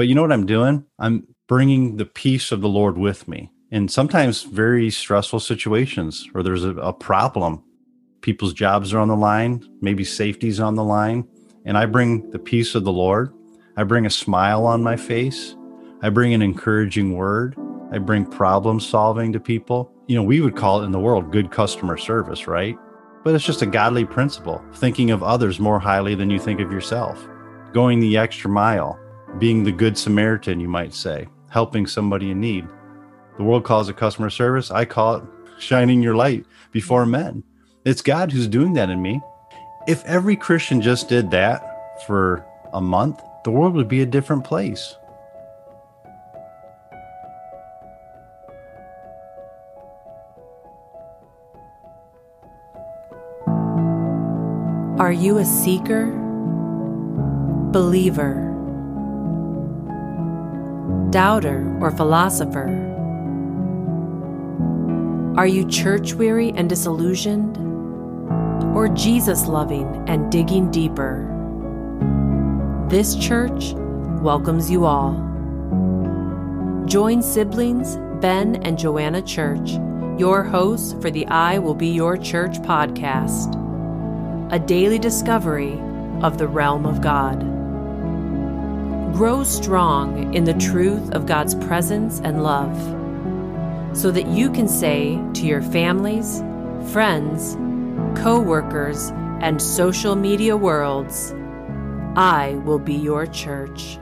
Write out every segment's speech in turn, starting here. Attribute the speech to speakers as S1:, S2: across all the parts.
S1: But you know what I'm doing? I'm bringing the peace of the Lord with me. In sometimes very stressful situations where there's a, a problem, people's jobs are on the line, maybe safety's on the line, and I bring the peace of the Lord. I bring a smile on my face. I bring an encouraging word. I bring problem solving to people. You know, we would call it in the world good customer service, right? But it's just a godly principle, thinking of others more highly than you think of yourself, going the extra mile, being the good Samaritan, you might say, helping somebody in need. The world calls it customer service. I call it shining your light before men. It's God who's doing that in me. If every Christian just did that for a month, the world would be a different place.
S2: Are you a seeker, believer, doubter, or philosopher? Are you church weary and disillusioned, or Jesus loving and digging deeper? This church welcomes you all. Join siblings Ben and Joanna Church, your hosts for the I Will Be Your Church podcast a daily discovery of the realm of God. Grow strong in the truth of God's presence and love so that you can say to your families, friends, co workers, and social media worlds, I will be your church.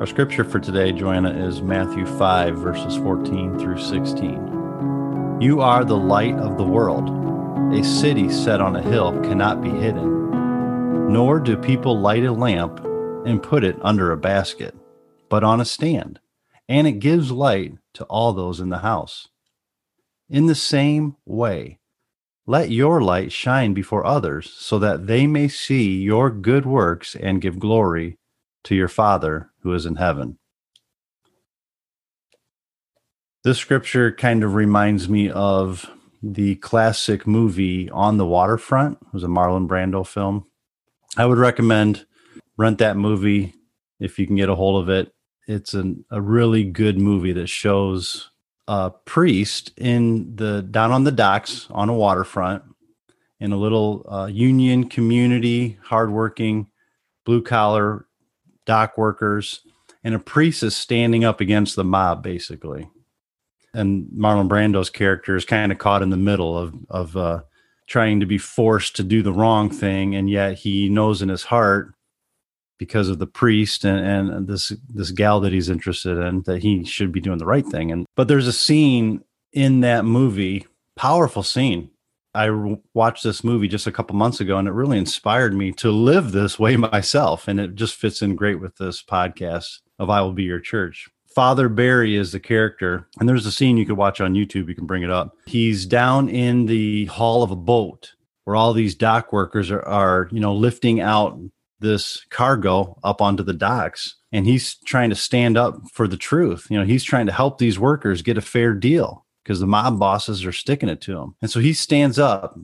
S1: Our scripture for today, Joanna, is Matthew 5, verses 14 through 16. You are the light of the world. A city set on a hill cannot be hidden, nor do people light a lamp and put it under a basket, but on a stand, and it gives light to all those in the house. In the same way, let your light shine before others, so that they may see your good works and give glory to your Father who is in heaven. This scripture kind of reminds me of the classic movie On the Waterfront. It was a Marlon Brando film. I would recommend rent that movie if you can get a hold of it. It's an, a really good movie that shows a priest in the down on the docks on a waterfront in a little uh, union community, hardworking, blue collar dock workers, and a priest is standing up against the mob basically and Marlon Brando's character is kind of caught in the middle of of uh, trying to be forced to do the wrong thing, and yet he knows in his heart because of the priest and, and this this gal that he's interested in that he should be doing the right thing. And but there's a scene in that movie, powerful scene. I watched this movie just a couple months ago, and it really inspired me to live this way myself. And it just fits in great with this podcast of "I Will Be Your Church." Father Barry is the character, and there's a scene you could watch on YouTube. You can bring it up. He's down in the hull of a boat where all these dock workers are, are you know, lifting out this cargo up onto the docks. And he's trying to stand up for the truth. You know, he's trying to help these workers get a fair deal because the mob bosses are sticking it to him. And so he stands up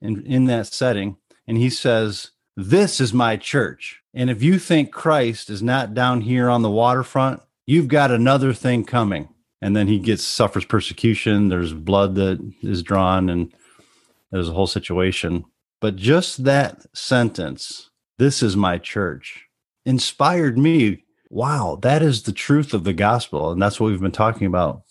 S1: in, in that setting and he says, This is my church. And if you think Christ is not down here on the waterfront, you've got another thing coming. And then he gets suffers persecution. There's blood that is drawn, and there's a whole situation. But just that sentence, this is my church, inspired me. Wow, that is the truth of the gospel. And that's what we've been talking about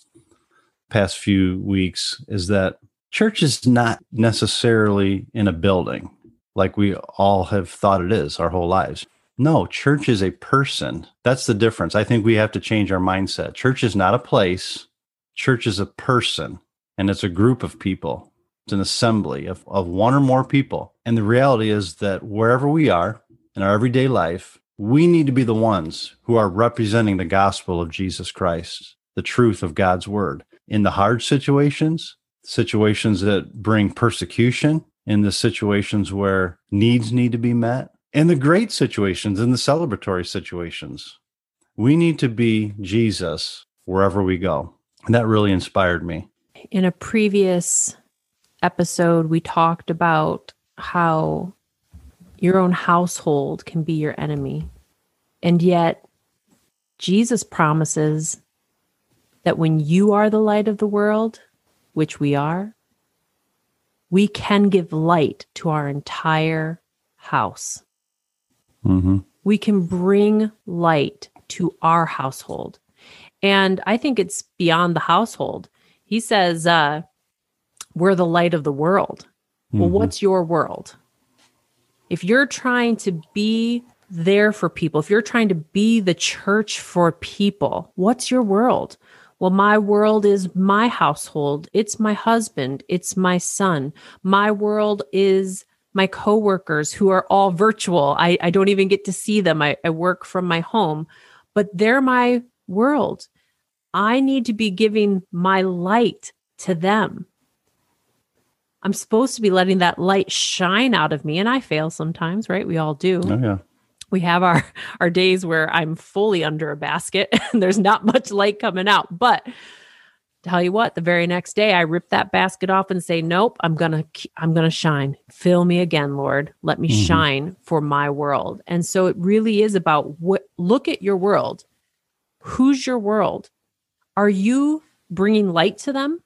S1: past few weeks is that church is not necessarily in a building like we all have thought it is our whole lives. No, church is a person. That's the difference. I think we have to change our mindset. Church is not a place, church is a person, and it's a group of people. It's an assembly of, of one or more people. And the reality is that wherever we are in our everyday life, we need to be the ones who are representing the gospel of Jesus Christ, the truth of God's word. In the hard situations, situations that bring persecution, in the situations where needs need to be met, in the great situations, in the celebratory situations. We need to be Jesus wherever we go. And that really inspired me.
S2: In a previous episode, we talked about how your own household can be your enemy. And yet, Jesus promises that when you are the light of the world, which we are, we can give light to our entire house.
S1: Mm-hmm.
S2: We can bring light to our household. And I think it's beyond the household. He says, uh, we're the light of the world. Well,
S1: Mhm.
S2: what's your world? If you're trying to be there for people, if you're trying to be the church for people, what's your world? Well, my world is my household. It's my husband. It's my son. My world is my coworkers who are all virtual. I, I don't even get to see them. I, I work from my home, but they're my world. I need to be giving my light to them. I'm supposed to be letting that light shine out of me. And I fail sometimes, right? We all do
S1: Oh yeah.
S2: we have our our days where i'm fully under a basket and there's not much light coming out but tell you what the very next day i rip that basket off and say nope i'm gonna i'm gonna shine fill me again lord let me
S1: Mhm.
S2: shine for my world and so it really is about what look at your world who's your world are you bringing light to them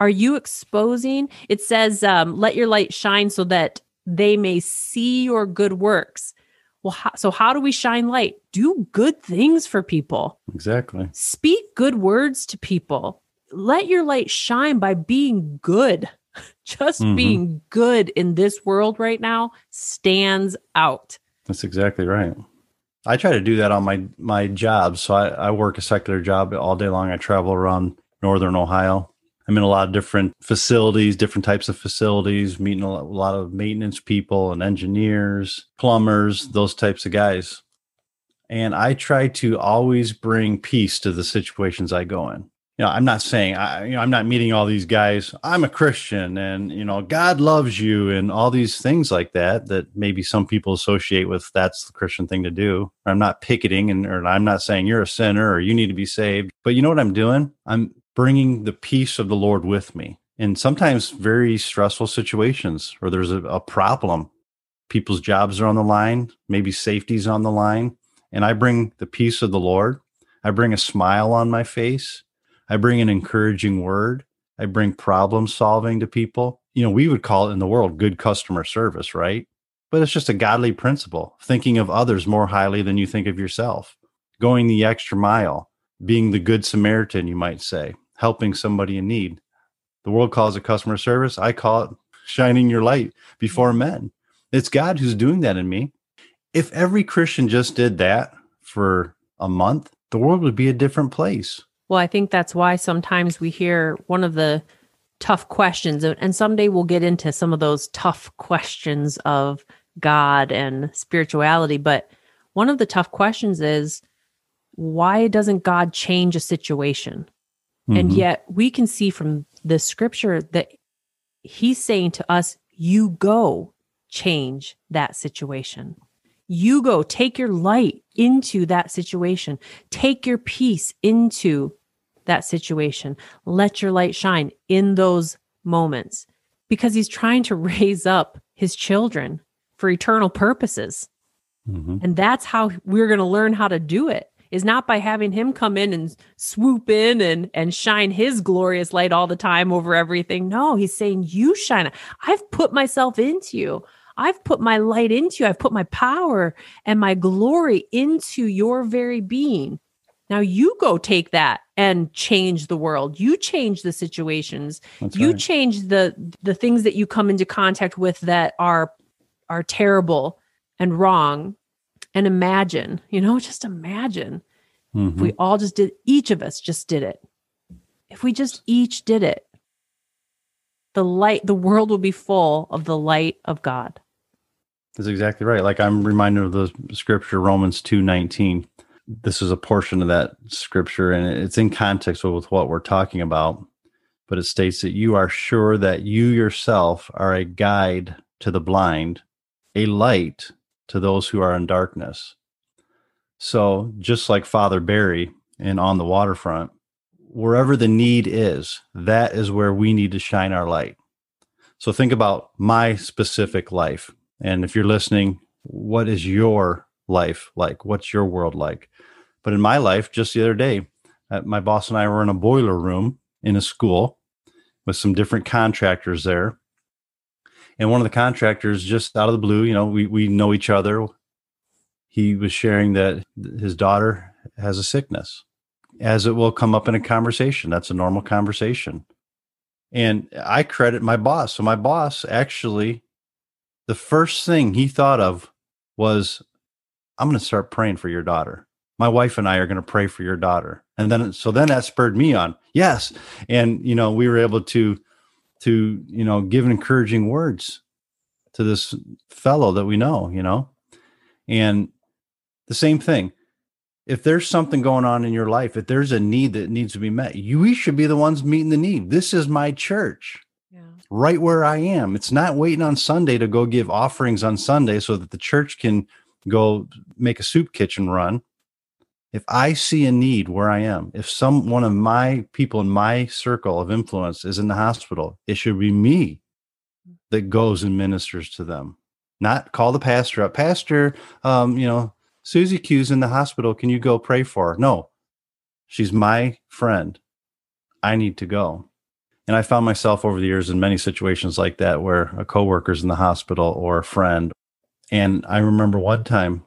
S2: are you exposing it says um, let your light shine so that they may see your good works well how, so how do we shine light do good things for people
S1: Exactly.
S2: speak good words to people let your light shine by being good just
S1: Mhm.
S2: being good in this world right now stands out
S1: That's exactly right. I try to do that on my my job. So I, I work a secular job all day long. I travel around northern Ohio. I'm in a lot of different facilities, different types of facilities, meeting a lot of maintenance people and engineers, plumbers, those types of guys. And I try to always bring peace to the situations I go in. You know, I'm not saying I, you know, I'm not meeting all these guys. I'm a Christian, and you know, God loves you, and all these things like that. That maybe some people associate with that's the Christian thing to do. I'm not picketing, and or I'm not saying you're a sinner or you need to be saved. But you know what I'm doing? I'm bringing the peace of the Lord with me in sometimes very stressful situations where there's a, a problem. People's jobs are on the line, maybe safety's on the line, and I bring the peace of the Lord. I bring a smile on my face. I bring an encouraging word. I bring problem solving to people. You know, we would call it in the world good customer service, right? But it's just a godly principle, thinking of others more highly than you think of yourself, going the extra mile, being the good Samaritan, you might say, helping somebody in need. The world calls it customer service. I call it shining your light before mm-hmm. men. It's God who's doing that in me. If every Christian just did that for a month, the world would be a different place.
S2: Well, I think that's why sometimes we hear one of the tough questions, and and someday we'll get into some of those tough questions of God and spirituality. But one of the tough questions is why doesn't God change a situation? And
S1: Mhm.
S2: yet we can see from the scripture that he's saying to us, you go change that situation. You go take your light into that situation. Take your peace into that situation. Let your light shine in those moments because he's trying to raise up his children for eternal purposes.
S1: Mhm.
S2: And that's how we're going to learn how to do it is not by having him come in and swoop in and and shine his glorious light all the time over everything. No, he's saying you shine. I've put myself into you. I've put my light into you. I've put my power and my glory into your very being. Now you go take that and change the world. You change the situations
S1: That's
S2: you
S1: right.
S2: change the the things that you come into contact with that are are terrible and wrong and imagine you know just imagine if
S1: Mhm.
S2: we all just did each of us just did it if we just each did it the light the world will be full of the light of god
S1: That's exactly right. Like I'm reminded of the scripture Romans two nineteen. This is a portion of that scripture, and it's in context with what we're talking about. But it states that you are sure that you yourself are a guide to the blind, a light to those who are in darkness. So, just like Father Barry and on the waterfront, wherever the need is, that is where we need to shine our light. So, think about my specific life. And if you're listening, what is your life like? What's your world like? But in my life, just the other day, uh, my boss and I were in a boiler room in a school with some different contractors there. And one of the contractors, just out of the blue, you know, we, we know each other. He was sharing that his daughter has a sickness, as it will come up in a conversation. That's a normal conversation. And I credit my boss. So my boss actually, the first thing he thought of was, I'm going to start praying for your daughter. My wife and I are going to pray for your daughter. And then, so then that spurred me on. Yes. And, you know, we were able to, to, you know, give encouraging words to this fellow that we know, you know, and the same thing if there's something going on in your life, if there's a need that needs to be met, you we should be the ones meeting the need. This is my church. Yeah. Right where I am. It's not waiting on Sunday to go give offerings on Sunday so that the church can go make a soup kitchen run. If I see a need where I am, if some one of my people in my circle of influence is in the hospital, it should be me that goes and ministers to them. Not call the pastor up. Pastor, um, you know, Susie Q's in the hospital. Can you go pray for her? No, she's my friend. I need to go. And I found myself over the years in many situations like that where a coworker's in the hospital or a friend. And I remember one time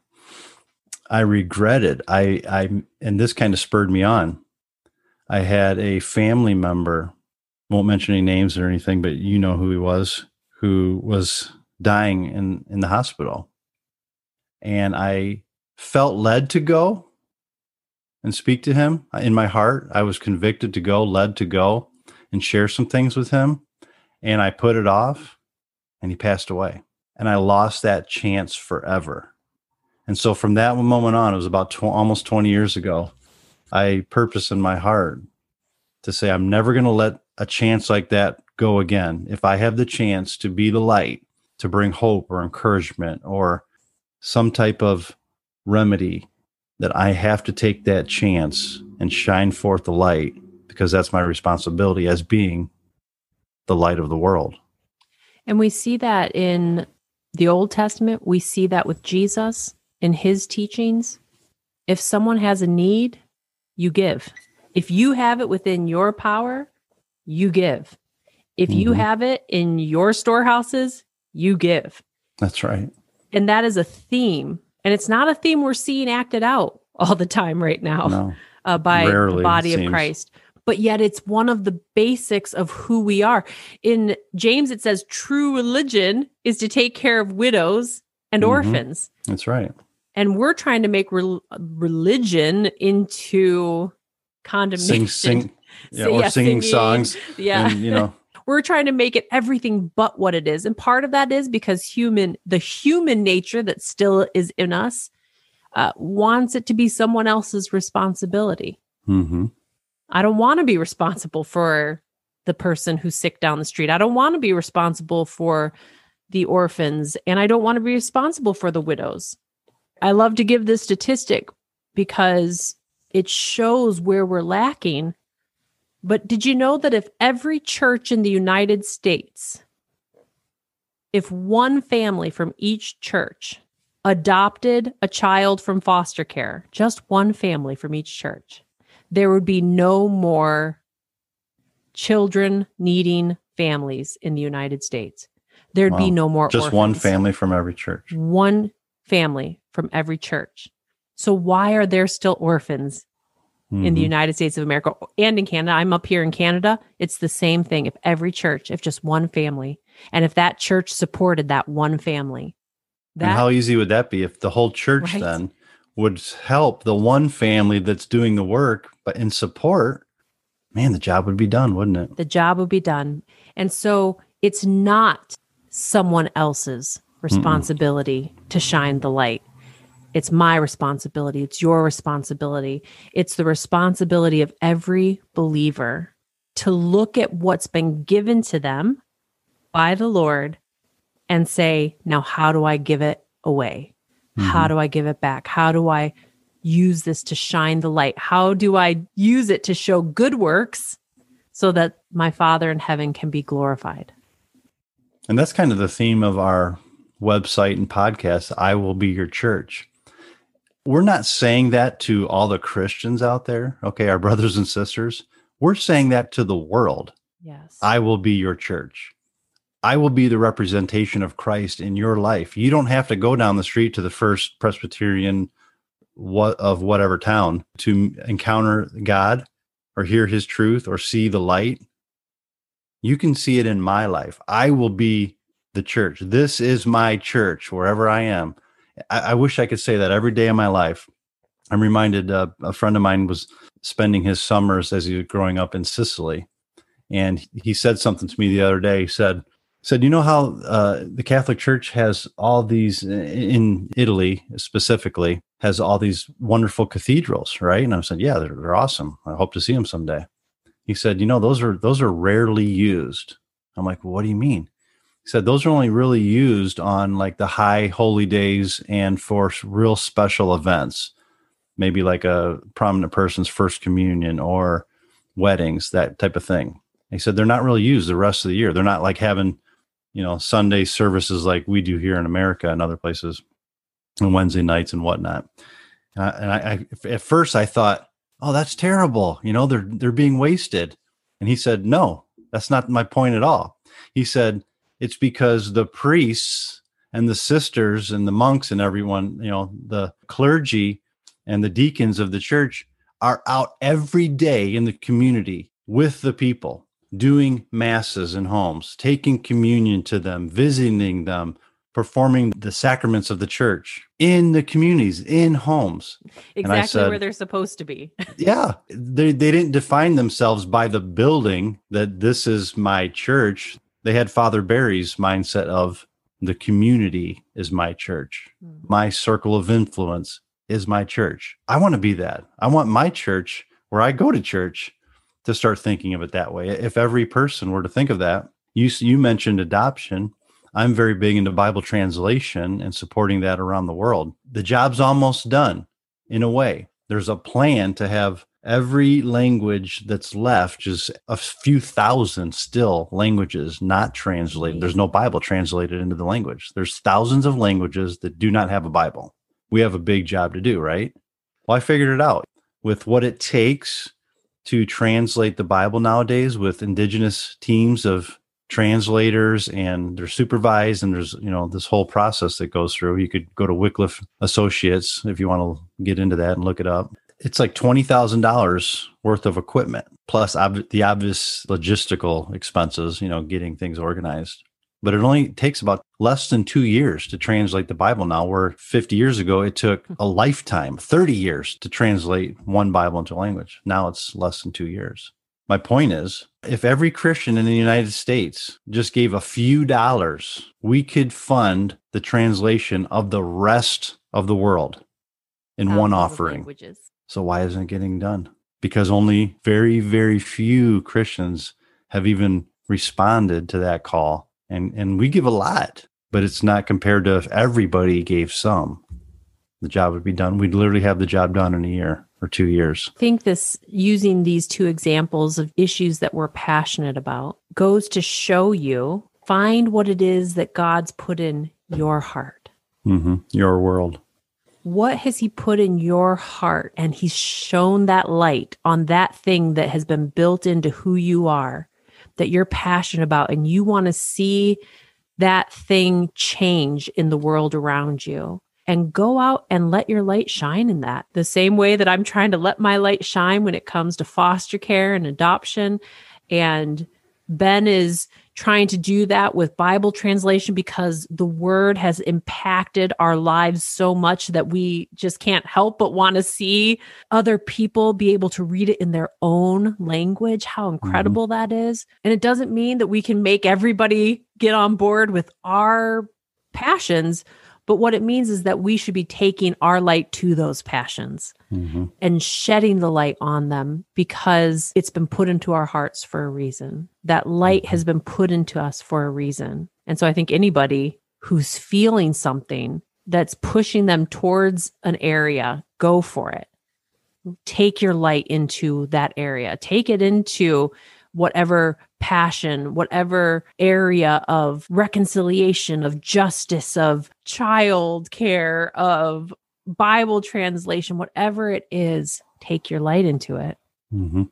S1: I regretted I I and this kind of spurred me on. I had a family member, won't mention any names or anything, but you know who he was, who was dying in in the hospital. And I felt led to go and speak to him in my heart. I was convicted to go, led to go and share some things with him. And I put it off and he passed away. And I lost that chance forever. And so from that moment on, it was about tw- almost 20 years ago, I purpose in my heart to say, I'm never going to let a chance like that go again. If I have the chance to be the light, to bring hope or encouragement or some type of remedy that I have to take that chance and shine forth the light because that's my responsibility as being the light of the world.
S2: And we see that in the Old Testament, we see that with Jesus in his teachings. If someone has a need, you give. If you have it within your power, you give. If mm-hmm. you have it in your storehouses, you give.
S1: That's right.
S2: And that is a theme and it's not a theme we're seeing acted out all the time right now no, uh, by the body of Christ. But yet it's one of the basics of who we are. In James, it says true religion is to take care of widows and mm-hmm. orphans.
S1: That's right.
S2: And we're trying to make re- religion into condemnation.
S1: Sing, sing, yeah, or yeah, singing, singing, songs.
S2: Yeah. And, you know, we're trying to make it everything but what it is and part of that is because human the human nature that still is in us uh, wants it to be someone else's responsibility
S1: mm-hmm.
S2: i don't want to be responsible for the person who's sick down the street i don't want to be responsible for the orphans and i don't want to be responsible for the widows i love to give this statistic because it shows where we're lacking but did you know that if every church in the United States, if one family from each church adopted a child from foster care, just one family from each church, there would be no more children needing families in the United States. There'd wow. be no more
S1: just orphans. one family from every church.
S2: One family from every church. So why are there still orphans mm-hmm. in the mm-hmm. United States of America and in Canada. I'm up here in Canada. It's the same thing. If every church, if just one family, and if that church supported that one family,
S1: that, and how easy would that be if the whole church right? then would help the one family that's doing the work, but in support, man, the job would be done, wouldn't it?
S2: The job would be done. And so it's not someone else's responsibility Mm-mm. to shine the light. It's my responsibility. It's your responsibility. It's the responsibility of every believer to look at what's been given to them by the Lord and say, now, how do I give it away? Mm-hmm. How do I give it back? How do I use this to shine the light? How do I use it to show good works so that my Father in heaven can be glorified?
S1: And that's kind of the theme of our website and podcast, I Will Be Your Church we're not saying that to all the Christians out there, okay, our brothers and sisters. We're saying that to the world.
S2: Yes.
S1: I will be your church. I will be the representation of Christ in your life. You don't have to go down the street to the first Presbyterian what of whatever town to encounter God or hear his truth or see the light. You can see it in my life. I will be the church. This is my church wherever I am. I, I wish I could say that every day of my life. I'm reminded uh, a friend of mine was spending his summers as he was growing up in Sicily. And he said something to me the other day. He said, said, you know how uh, the Catholic Church has all these in Italy specifically has all these wonderful cathedrals, right? And I said, yeah, they're, they're awesome. I hope to see them someday. He said, you know, those are those are rarely used. I'm like, well, what do you mean? He said those are only really used on like the high holy days and for real special events, maybe like a prominent person's first communion or weddings, that type of thing. He said they're not really used the rest of the year. They're not like having you know sunday services like we do here in america and other places and wednesday nights and whatnot. And I, I at first i thought oh that's terrible. You know they're they're being wasted. And he said no that's not my point at all. He said it's because the priests and the sisters and the monks and everyone you know the clergy and the deacons of the church are out every day in the community with the people doing masses in homes, taking communion to them, visiting them, performing the sacraments of the church in the communities, in homes.
S2: Exactly said, where they're supposed to be.
S1: yeah. They, they didn't define themselves by the building that this is my church. They had Father Barry's mindset of the community is my church. Mm-hmm. My circle of influence is my church. I want to be that. I want my church where I go to church to start thinking of it that way. If every person were to think of that, you you mentioned adoption. I'm very big into Bible translation and supporting that around the world. The job's almost done in a way. There's a plan to have every language that's left, just a few thousand still languages not translated. There's no Bible translated into the language. There's thousands of languages that do not have a Bible. We have a big job to do, right? Well, I figured it out with what it takes to translate the Bible nowadays with indigenous teams of translators and they're supervised and there's you know this whole process that goes through you could go to wycliffe associates if you want to get into that and look it up it's like $20000 worth of equipment plus ob- the obvious logistical expenses you know getting things organized but it only takes about less than two years to translate the Bible now, where 50 years ago it took a lifetime, 30 years to translate one Bible into a language. Now it's less than two years. My point is, if every Christian in the United States just gave a few dollars, we could fund the translation of the rest of the world in one offering. So why isn't it getting done? Because only very, very few Christians have even responded to that call. And and we give a lot but it's not compared to if everybody gave some. The job would be done. We'd literally have the job done in a year or two years.
S2: I think this using these two examples of issues that we're passionate about goes to show you find what it is that god's put in your heart.
S1: Mm-hmm. your world
S2: what has he put in your heart and he's shown that light on that thing that has been built into who you are that you're passionate about and you want to see that thing change in the world around you and go out and let your light shine in that. The same way that I'm trying to let my light shine when it comes to foster care and adoption. And Ben is trying to do that with Bible translation because the word has impacted our lives so much that we just can't help but want to see other people be able to read it in their own language. How mm-hmm. incredible mm-hmm. that is. And it doesn't mean that we can make everybody get on board with our passions, but what it means is that we should be taking our light to those passions mm-hmm. and shedding the light on them because it's been put into our hearts for a reason. That light has been put into us for a reason. And so I think anybody who's feeling something that's pushing them towards an area, go for it. Take your light into that area, take it into whatever passion, whatever area of reconciliation, of justice, of child care, of Bible translation, whatever it is, take your light into it.
S1: Mm-hmm.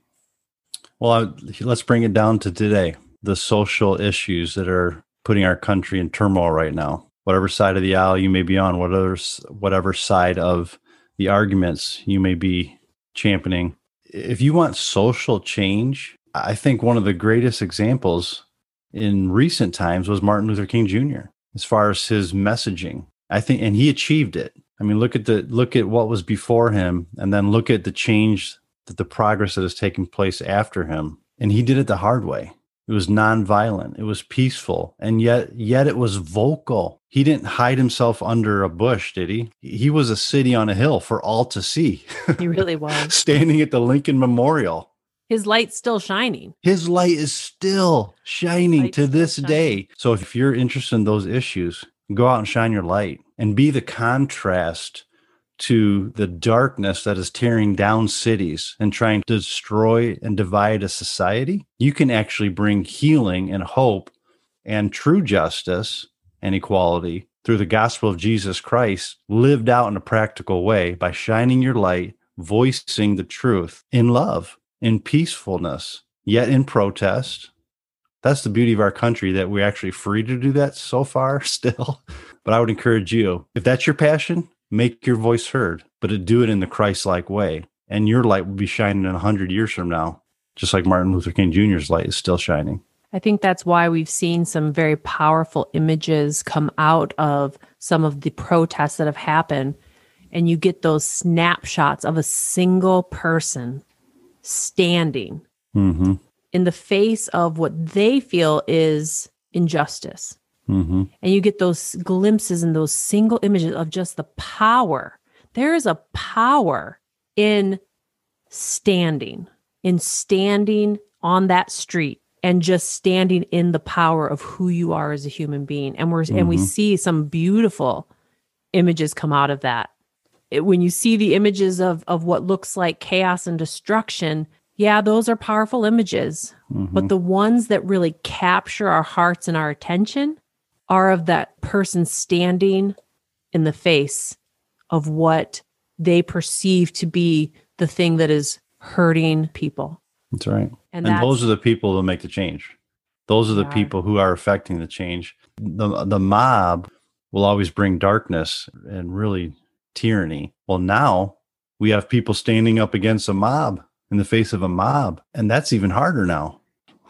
S1: Well, I, let's bring it down to today the social issues that are putting our country in turmoil right now. Whatever side of the aisle you may be on, whatever, whatever side of the arguments you may be championing. If you want social change, I think one of the greatest examples in recent times was Martin Luther King Jr. as far as his messaging. I think and he achieved it. I mean, look at the look at what was before him and then look at the change that the progress that has taken place after him. And he did it the hard way. It was nonviolent. It was peaceful. And yet yet it was vocal. He didn't hide himself under a bush, did he? He was a city on a hill for all to see.
S2: He really was.
S1: Standing at the Lincoln Memorial.
S2: His light's still shining.
S1: His light is still shining to this
S2: shining.
S1: day. So if you're interested in those issues, go out and shine your light and be the contrast to the darkness that is tearing down cities and trying to destroy and divide a society. You can actually bring healing and hope and true justice and equality through the gospel of Jesus Christ lived out in a practical way by shining your light, voicing the truth in love, in peacefulness, yet in protest. That's the beauty of our country that we're actually free to do that so far still. But I would encourage you, if that's your passion, make your voice heard, but do it in the Christ like way. And your light will be shining in 100 years from now, just like Martin Luther King Jr.'s light is still shining.
S2: I think that's why we've seen some very powerful images come out of some of the protests that have happened. And you get those snapshots of a single person standing
S1: Mm-hmm.
S2: in the face of what they feel is injustice.
S1: Mm-hmm.
S2: And you get those glimpses and those single images of just the power. There is a power in standing, in standing on that street and just standing in the power of who you are as a human being. And we're and we
S1: Mhm.
S2: see some beautiful images come out of that. It- when you see the images of of what looks like chaos and destruction, yeah, those are powerful images.
S1: Mm-hmm.
S2: But the ones that really capture our hearts and our attention are of that person standing in the face of what they perceive to be the thing that is hurting people.
S1: That's right.
S2: And,
S1: And,
S2: that's,
S1: those are the people that make the change. Those are the
S2: are.
S1: people who are affecting the change. The the mob will always bring darkness and really tyranny. Well, now we have people standing up against a mob in the face of a mob, and that's even harder now.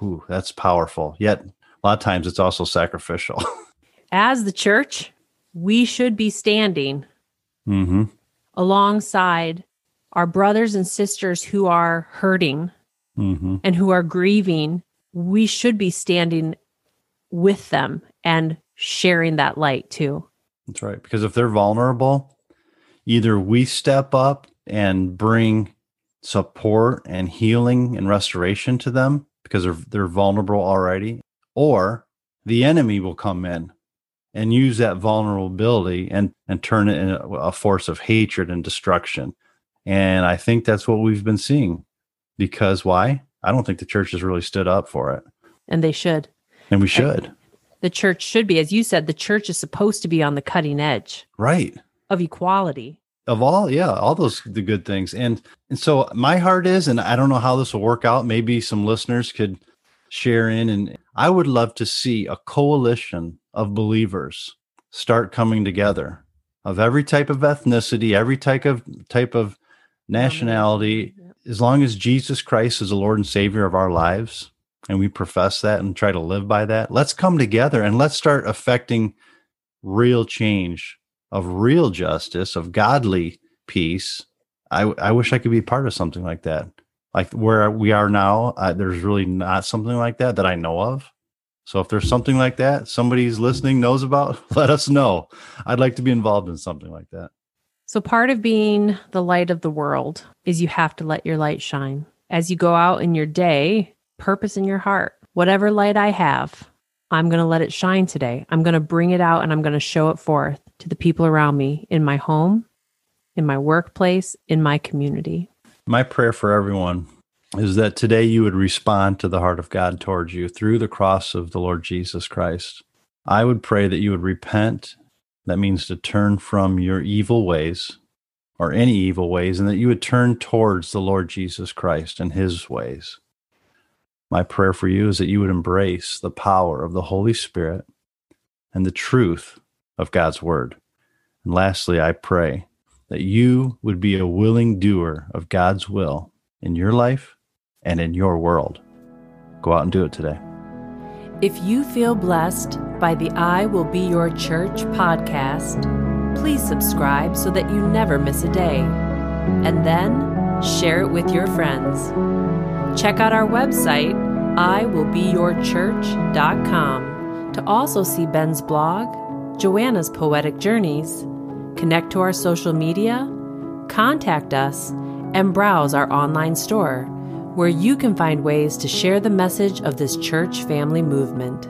S1: Ooh, that's powerful. Yet a lot of times it's also sacrificial.
S2: as the church, we should be standing
S1: hmm
S2: alongside our brothers and sisters who are hurting
S1: hmm
S2: and who are grieving. We should be standing with them and sharing that light too.
S1: That's right. Because if they're vulnerable, either we step up and bring support and healing and restoration to them because they're they're vulnerable already, or the enemy will come in and use that vulnerability and and turn it into a force of hatred and destruction. And I think that's what we've been seeing. Because why? I don't think the church has really stood up for it.
S2: And they should.
S1: And we should.
S2: The church should be, as you said, the church is supposed to be on the cutting edge
S1: Right.
S2: Of equality.
S1: of all yeah all those the good things and and so my heart is and i don't know how this will work out maybe some listeners could share in and i would love to see a coalition of believers start coming together of every type of ethnicity every type of type of nationality as long as jesus christ is the lord and savior of our lives and we profess that and try to live by that let's come together and let's start affecting real change of real justice, of godly peace. I, I wish I could be part of something like that. Like where we are now, uh, there's really not something like that that I know of. So if there's something like that, somebody's listening knows about, let us know. I'd like to be involved in something like that.
S2: So, part of being the light of the world is you have to let your light shine. As you go out in your day, purpose in your heart. Whatever light I have, I'm going to let it shine today. I'm going to bring it out and I'm going to show it forth to the people around me in my home, in my workplace, in my community.
S1: My prayer for everyone is that today you would respond to the heart of God towards you through the cross of the Lord Jesus Christ. I would pray that you would repent. That means to turn from your evil ways or any evil ways, and that you would turn towards the Lord Jesus Christ and his ways. My prayer for you is that you would embrace the power of the Holy Spirit and the truth of God's word. And lastly, I pray that you would be a willing doer of God's will in your life and in your world. Go out and do it today.
S2: If you feel blessed by the I Will Be Your Church podcast, please subscribe so that you never miss a day. And then share it with your friends. Check out our website, iwillbeyourchurch.com, to also see Ben's blog, Joanna's Poetic Journeys, connect to our social media, contact us, and browse our online store, where you can find ways to share the message of this church family movement.